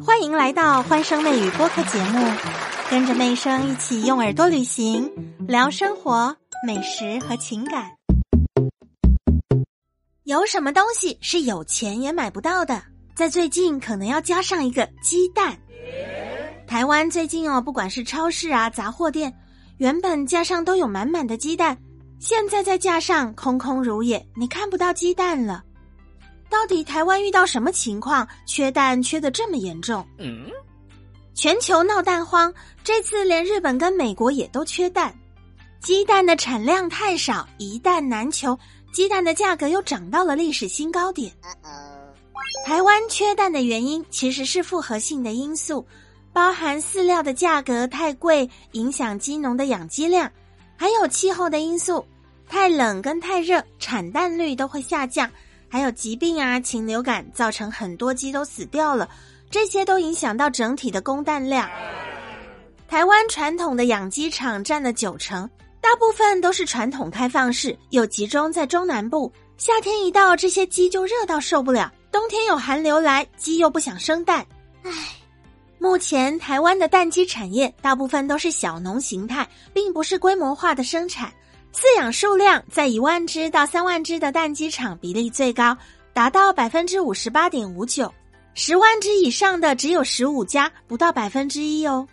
欢迎来到欢声妹语播客节目，跟着妹声一起用耳朵旅行，聊生活、美食和情感。有什么东西是有钱也买不到的？在最近可能要加上一个鸡蛋。台湾最近哦，不管是超市啊、杂货店，原本架上都有满满的鸡蛋，现在在架上空空如也，你看不到鸡蛋了。到底台湾遇到什么情况，缺蛋缺的这么严重？嗯，全球闹蛋荒，这次连日本跟美国也都缺蛋，鸡蛋的产量太少，一蛋难求，鸡蛋的价格又涨到了历史新高点。台湾缺蛋的原因其实是复合性的因素，包含饲料的价格太贵，影响鸡农的养鸡量，还有气候的因素，太冷跟太热，产蛋率都会下降。还有疾病啊，禽流感造成很多鸡都死掉了，这些都影响到整体的供蛋量。台湾传统的养鸡场占了九成，大部分都是传统开放式，又集中在中南部。夏天一到，这些鸡就热到受不了；冬天有寒流来，鸡又不想生蛋。唉，目前台湾的蛋鸡产业大部分都是小农形态，并不是规模化的生产。饲养数量在一万只到三万只的蛋鸡场比例最高，达到百分之五十八点五九，十万只以上的只有十五家，不到百分之一哦。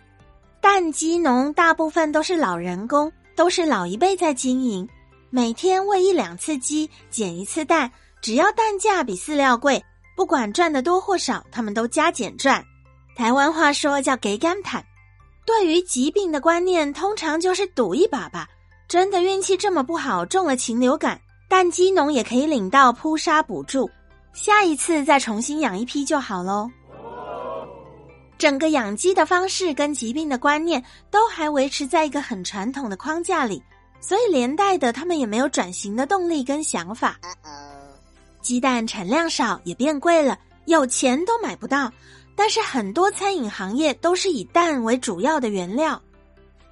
蛋鸡农大部分都是老人工，都是老一辈在经营，每天喂一两次鸡，捡一次蛋，只要蛋价比饲料贵，不管赚的多或少，他们都加减赚。台湾话说叫给干坦。对于疾病的观念，通常就是赌一把吧。真的运气这么不好，中了禽流感，蛋鸡农也可以领到扑杀补助，下一次再重新养一批就好喽。整个养鸡的方式跟疾病的观念都还维持在一个很传统的框架里，所以连带的他们也没有转型的动力跟想法。鸡蛋产量少也变贵了，有钱都买不到，但是很多餐饮行业都是以蛋为主要的原料。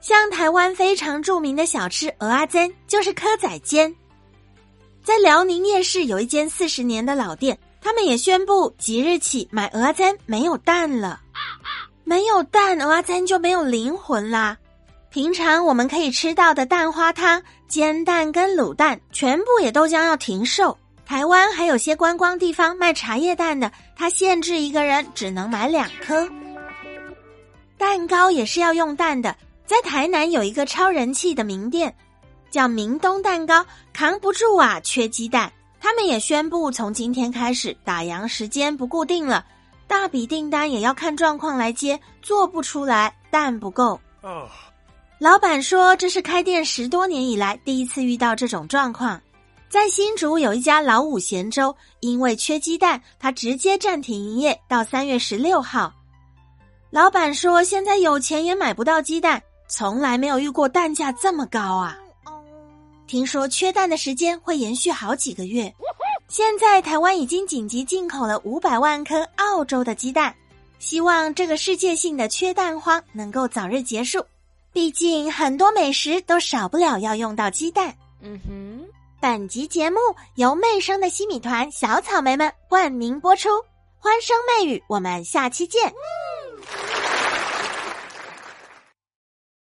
像台湾非常著名的小吃鹅阿珍，就是蚵仔煎。在辽宁夜市有一间四十年的老店，他们也宣布即日起买鹅阿珍没有蛋了，没有蛋鹅阿珍就没有灵魂啦。平常我们可以吃到的蛋花汤、煎蛋跟卤蛋，全部也都将要停售。台湾还有些观光地方卖茶叶蛋的，它限制一个人只能买两颗。蛋糕也是要用蛋的。在台南有一个超人气的名店，叫明东蛋糕，扛不住啊，缺鸡蛋。他们也宣布从今天开始打烊时间不固定了，大笔订单也要看状况来接，做不出来蛋不够。老板说这是开店十多年以来第一次遇到这种状况。在新竹有一家老五咸粥，因为缺鸡蛋，他直接暂停营业到三月十六号。老板说现在有钱也买不到鸡蛋。从来没有遇过蛋价这么高啊！听说缺蛋的时间会延续好几个月。现在台湾已经紧急进口了五百万颗澳洲的鸡蛋，希望这个世界性的缺蛋荒能够早日结束。毕竟很多美食都少不了要用到鸡蛋。嗯哼，本集节目由媚生的西米团小草莓们冠名播出，欢声媚语，我们下期见。